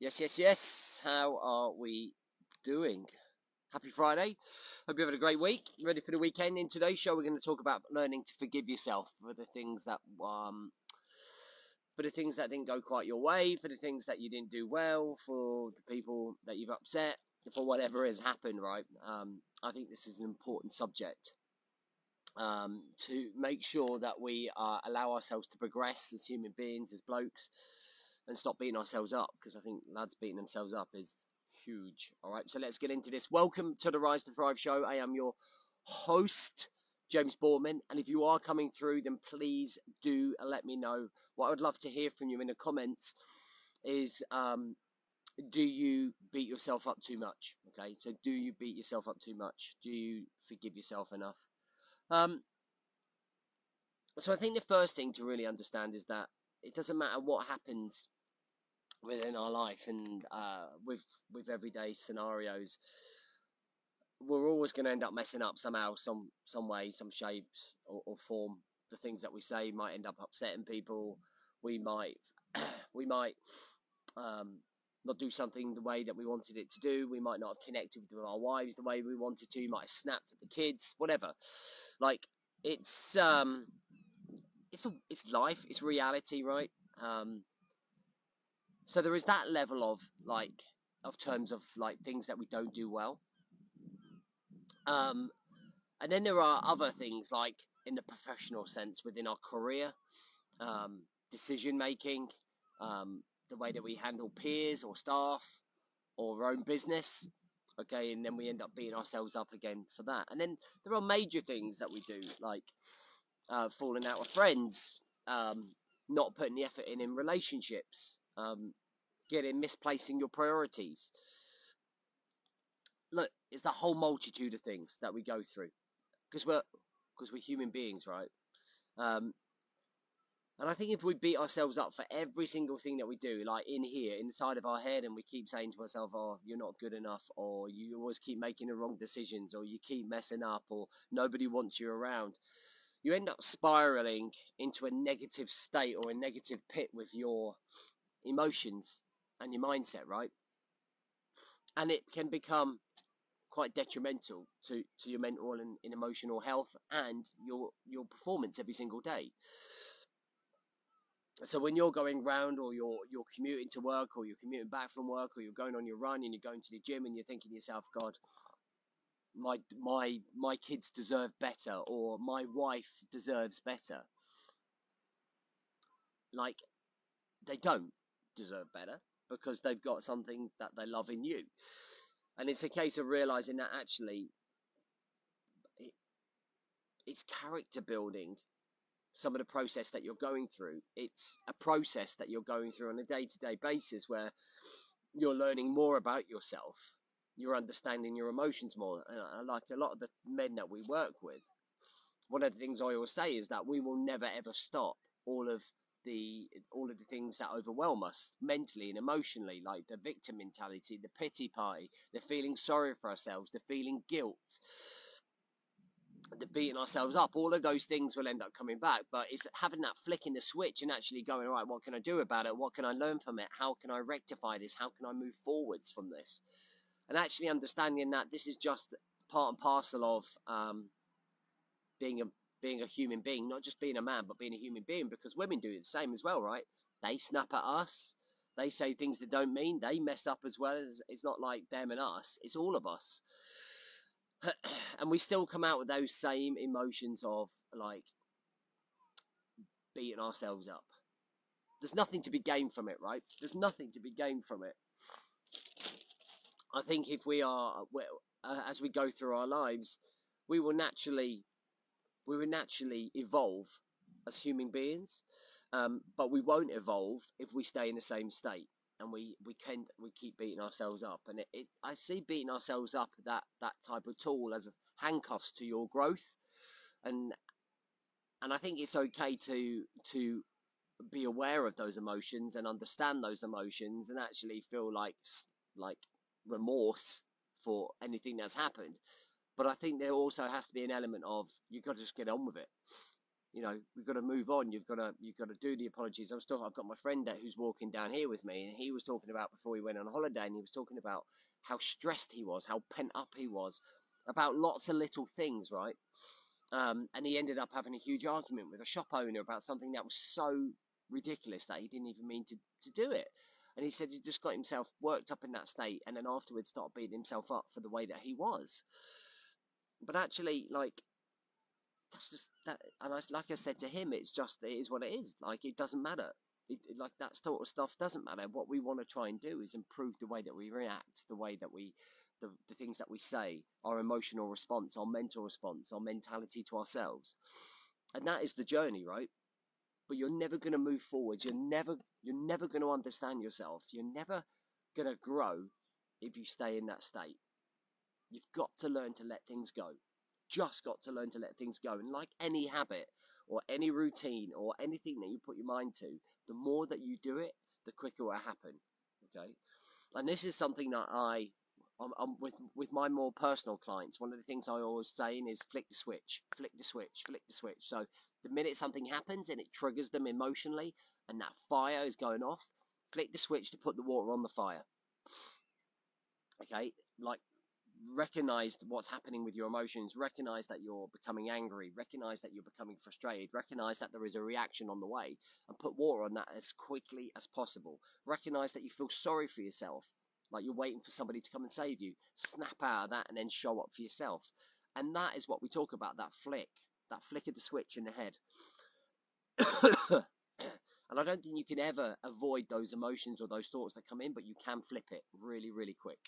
Yes, yes, yes. How are we doing? Happy Friday. Hope you had a great week. Ready for the weekend. In today's show, we're going to talk about learning to forgive yourself for the things that um, for the things that didn't go quite your way, for the things that you didn't do well, for the people that you've upset, for whatever has happened. Right. Um, I think this is an important subject. Um, to make sure that we uh, allow ourselves to progress as human beings, as blokes, and stop beating ourselves up because I think lads beating themselves up is huge. All right, so let's get into this. Welcome to the Rise to Thrive show. I am your host, James Borman. and if you are coming through, then please do let me know. What I would love to hear from you in the comments is um, do you beat yourself up too much? Okay, so do you beat yourself up too much? Do you forgive yourself enough? Um, so I think the first thing to really understand is that it doesn't matter what happens within our life and uh, with with everyday scenarios we're always going to end up messing up somehow some some way some shape or, or, form. The things that we say might end up upsetting people. We might we might um, not do something the way that we wanted it to do. We might not have connected with our wives the way we wanted to. We might have snapped at the kids whatever. Like it's um it's a, it's life. It's reality right? Um so there is that level of like of terms of like things that we don't do well. Um, and then there are other things like in the professional sense within our career, um, decision making, um, the way that we handle peers or staff or our own business. Okay, and then we end up beating ourselves up again for that. And then there are major things that we do, like uh, falling out with friends, um, not putting the effort in in relationships, um, getting misplacing your priorities. Look, it's the whole multitude of things that we go through because we're because we're human beings, right? Um, and I think if we beat ourselves up for every single thing that we do, like in here, inside of our head, and we keep saying to ourselves, oh, you're not good enough, or you always keep making the wrong decisions, or you keep messing up, or nobody wants you around, you end up spiraling into a negative state or a negative pit with your emotions and your mindset, right? And it can become quite detrimental to, to your mental and, and emotional health and your your performance every single day. So when you're going round or you're you're commuting to work or you're commuting back from work or you're going on your run and you're going to the gym and you're thinking to yourself, God, my my my kids deserve better or my wife deserves better. Like they don't deserve better because they've got something that they love in you. And it's a case of realizing that actually it, it's character building some of the process that you're going through. It's a process that you're going through on a day to day basis where you're learning more about yourself. You're understanding your emotions more. And uh, like a lot of the men that we work with, one of the things I always say is that we will never ever stop all of the all of the things that overwhelm us mentally and emotionally, like the victim mentality, the pity party, the feeling sorry for ourselves, the feeling guilt, the beating ourselves up. All of those things will end up coming back, but it's having that flicking the switch and actually going, all right, what can I do about it? What can I learn from it? How can I rectify this? How can I move forwards from this? And actually understanding that this is just part and parcel of um, being a being a human being, not just being a man, but being a human being, because women do the same as well, right? They snap at us, they say things that don't mean, they mess up as well. As, it's not like them and us, it's all of us. and we still come out with those same emotions of like beating ourselves up. There's nothing to be gained from it, right? There's nothing to be gained from it. I think if we are, uh, as we go through our lives, we will naturally we will naturally evolve as human beings, um, but we won't evolve if we stay in the same state and we we can we keep beating ourselves up. And it, it I see beating ourselves up that that type of tool as handcuffs to your growth, and and I think it's okay to to be aware of those emotions and understand those emotions and actually feel like like remorse for anything that's happened but I think there also has to be an element of you've got to just get on with it. you know, we've got to move on. You've got to, you've got to do the apologies. I'm still, I've got my friend there who's walking down here with me, and he was talking about before he went on holiday, and he was talking about how stressed he was, how pent up he was, about lots of little things, right? Um, and he ended up having a huge argument with a shop owner about something that was so ridiculous that he didn't even mean to, to do it. And he said he just got himself worked up in that state and then afterwards started beating himself up for the way that he was. But actually, like, that's just that. And I, like I said to him, it's just, it is what it is. Like, it doesn't matter. It, like, that sort of stuff doesn't matter. What we want to try and do is improve the way that we react, the way that we the, the things that we say, our emotional response, our mental response, our mentality to ourselves. And that is the journey, right? But you're never going to move forward. You're never you're never going to understand yourself. You're never going to grow if you stay in that state. You've got to learn to let things go. Just got to learn to let things go. And like any habit or any routine or anything that you put your mind to, the more that you do it, the quicker it will happen. Okay? And this is something that I I'm, I'm, with with my more personal clients, one of the things I always saying is flick the switch, flick the switch, flick the switch. So the minute something happens and it triggers them emotionally, and that fire is going off, flick the switch to put the water on the fire. Okay, like recognize what's happening with your emotions, recognize that you're becoming angry, recognize that you're becoming frustrated, recognize that there is a reaction on the way, and put water on that as quickly as possible. Recognize that you feel sorry for yourself like you're waiting for somebody to come and save you. Snap out of that and then show up for yourself. And that is what we talk about that flick, that flick of the switch in the head. and I don't think you can ever avoid those emotions or those thoughts that come in, but you can flip it really, really quick.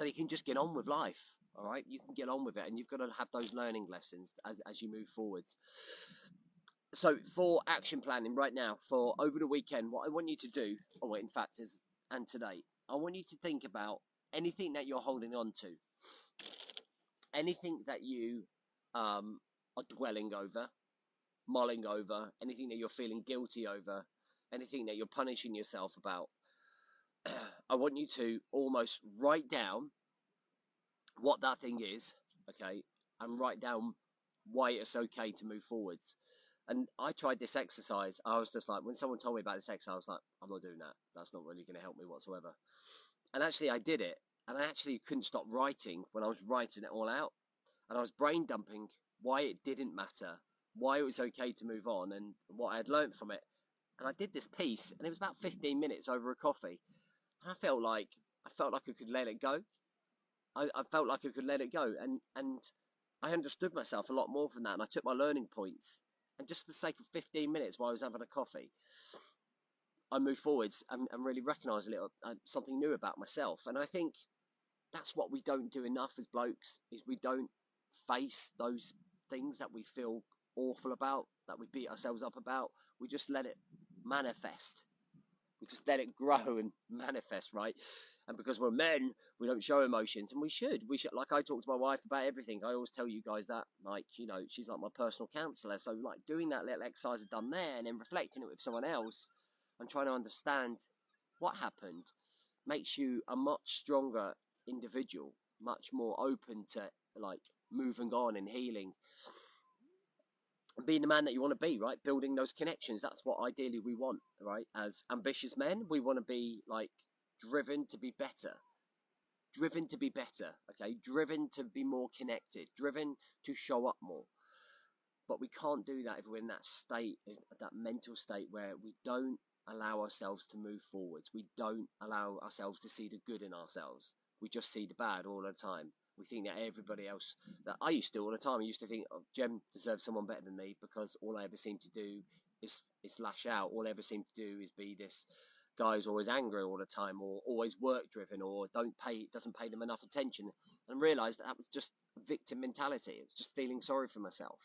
So you can just get on with life. All right, you can get on with it, and you've got to have those learning lessons as, as you move forwards. So, for action planning right now, for over the weekend, what I want you to do, or in fact, is and today, I want you to think about anything that you're holding on to, anything that you um, are dwelling over, mulling over, anything that you're feeling guilty over, anything that you're punishing yourself about. I want you to almost write down what that thing is, okay, and write down why it's okay to move forwards. And I tried this exercise. I was just like, when someone told me about this exercise, I was like, I'm not doing that. That's not really going to help me whatsoever. And actually, I did it. And I actually couldn't stop writing when I was writing it all out. And I was brain dumping why it didn't matter, why it was okay to move on, and what I had learned from it. And I did this piece, and it was about 15 minutes over a coffee. I felt like I felt like I could let it go. I, I felt like I could let it go, and and I understood myself a lot more from that. And I took my learning points and just for the sake of 15 minutes while I was having a coffee, I moved forwards and, and really recognised a little uh, something new about myself. And I think that's what we don't do enough as blokes is we don't face those things that we feel awful about, that we beat ourselves up about. We just let it manifest. We just let it grow and manifest, right? and because we're men, we don't show emotions, and we should. We should. Like I talk to my wife about everything. I always tell you guys that, like you know, she's like my personal counselor. So like doing that little exercise I've done there, and then reflecting it with someone else, and trying to understand what happened, makes you a much stronger individual, much more open to like moving on and healing being the man that you want to be, right? Building those connections. That's what ideally we want, right? As ambitious men, we want to be like driven to be better driven to be better okay driven to be more connected driven to show up more but we can't do that if we're in that state that mental state where we don't allow ourselves to move forwards we don't allow ourselves to see the good in ourselves we just see the bad all the time we think that everybody else that I used to do all the time I used to think oh, Jem deserves someone better than me because all I ever seem to do is is lash out. All I ever seem to do is be this guy who's always angry all the time or always work driven or don't pay doesn't pay them enough attention. And realized that, that was just victim mentality. It was just feeling sorry for myself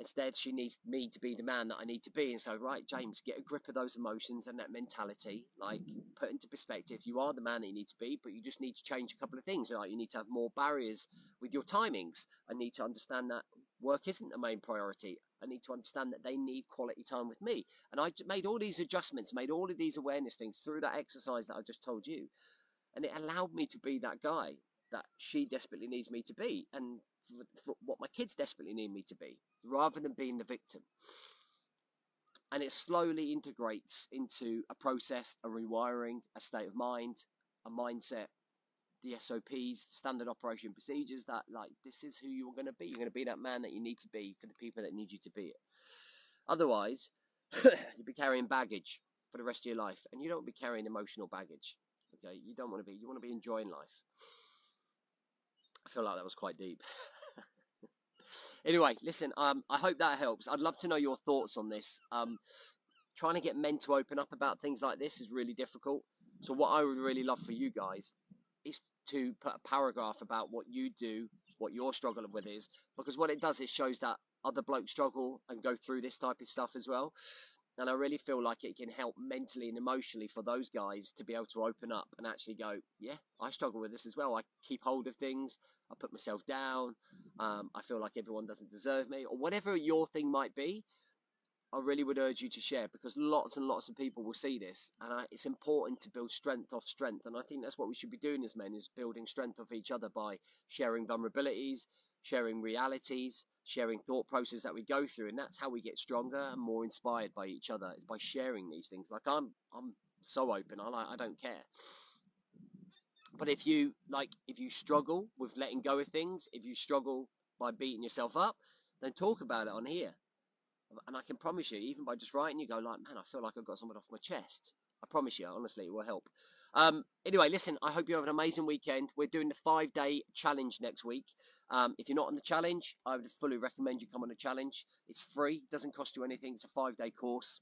instead she needs me to be the man that i need to be. And so right james get a grip of those emotions and that mentality like put into perspective. You are the man that you need to be but you just need to change a couple of things like you need to have more barriers with your timings. I need to understand that work isn't the main priority. I need to understand that they need quality time with me. And I made all these adjustments, made all of these awareness things through that exercise that I just told you. And it allowed me to be that guy that she desperately needs me to be. And for, for what my kids desperately need me to be, rather than being the victim. And it slowly integrates into a process, a rewiring, a state of mind, a mindset, the SOPs, standard operation procedures that like this is who you're going to be. You're going to be that man that you need to be for the people that need you to be it. Otherwise, you'll be carrying baggage for the rest of your life, and you don't be carrying emotional baggage. Okay, you don't want to be. You want to be enjoying life. Feel like that was quite deep. anyway, listen. Um, I hope that helps. I'd love to know your thoughts on this. Um, trying to get men to open up about things like this is really difficult. So what I would really love for you guys is to put a paragraph about what you do, what you're struggling with is, because what it does is shows that other blokes struggle and go through this type of stuff as well. And I really feel like it can help mentally and emotionally for those guys to be able to open up and actually go, yeah, I struggle with this as well. I keep hold of things. I put myself down. Um, I feel like everyone doesn't deserve me, or whatever your thing might be. I really would urge you to share because lots and lots of people will see this, and I, it's important to build strength off strength. And I think that's what we should be doing as men: is building strength off each other by sharing vulnerabilities, sharing realities, sharing thought process that we go through, and that's how we get stronger and more inspired by each other. Is by sharing these things. Like I'm, I'm so open. I like, I don't care. But if you like, if you struggle with letting go of things, if you struggle by beating yourself up, then talk about it on here and I can promise you, even by just writing, you go like, man, I feel like I've got something off my chest. I promise you, honestly, it will help. Um, anyway, listen, I hope you have an amazing weekend. We're doing the five day challenge next week. Um, if you're not on the challenge, I would fully recommend you come on the challenge. It's free, it doesn't cost you anything. It's a five day course.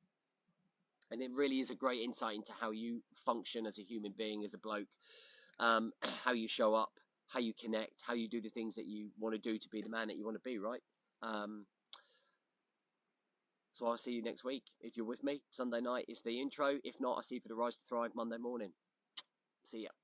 And it really is a great insight into how you function as a human being, as a bloke, um, how you show up, how you connect, how you do the things that you want to do to be the man that you want to be, right? Um, so I'll see you next week. If you're with me, Sunday night is the intro. If not, I'll see you for the Rise to Thrive Monday morning. See ya.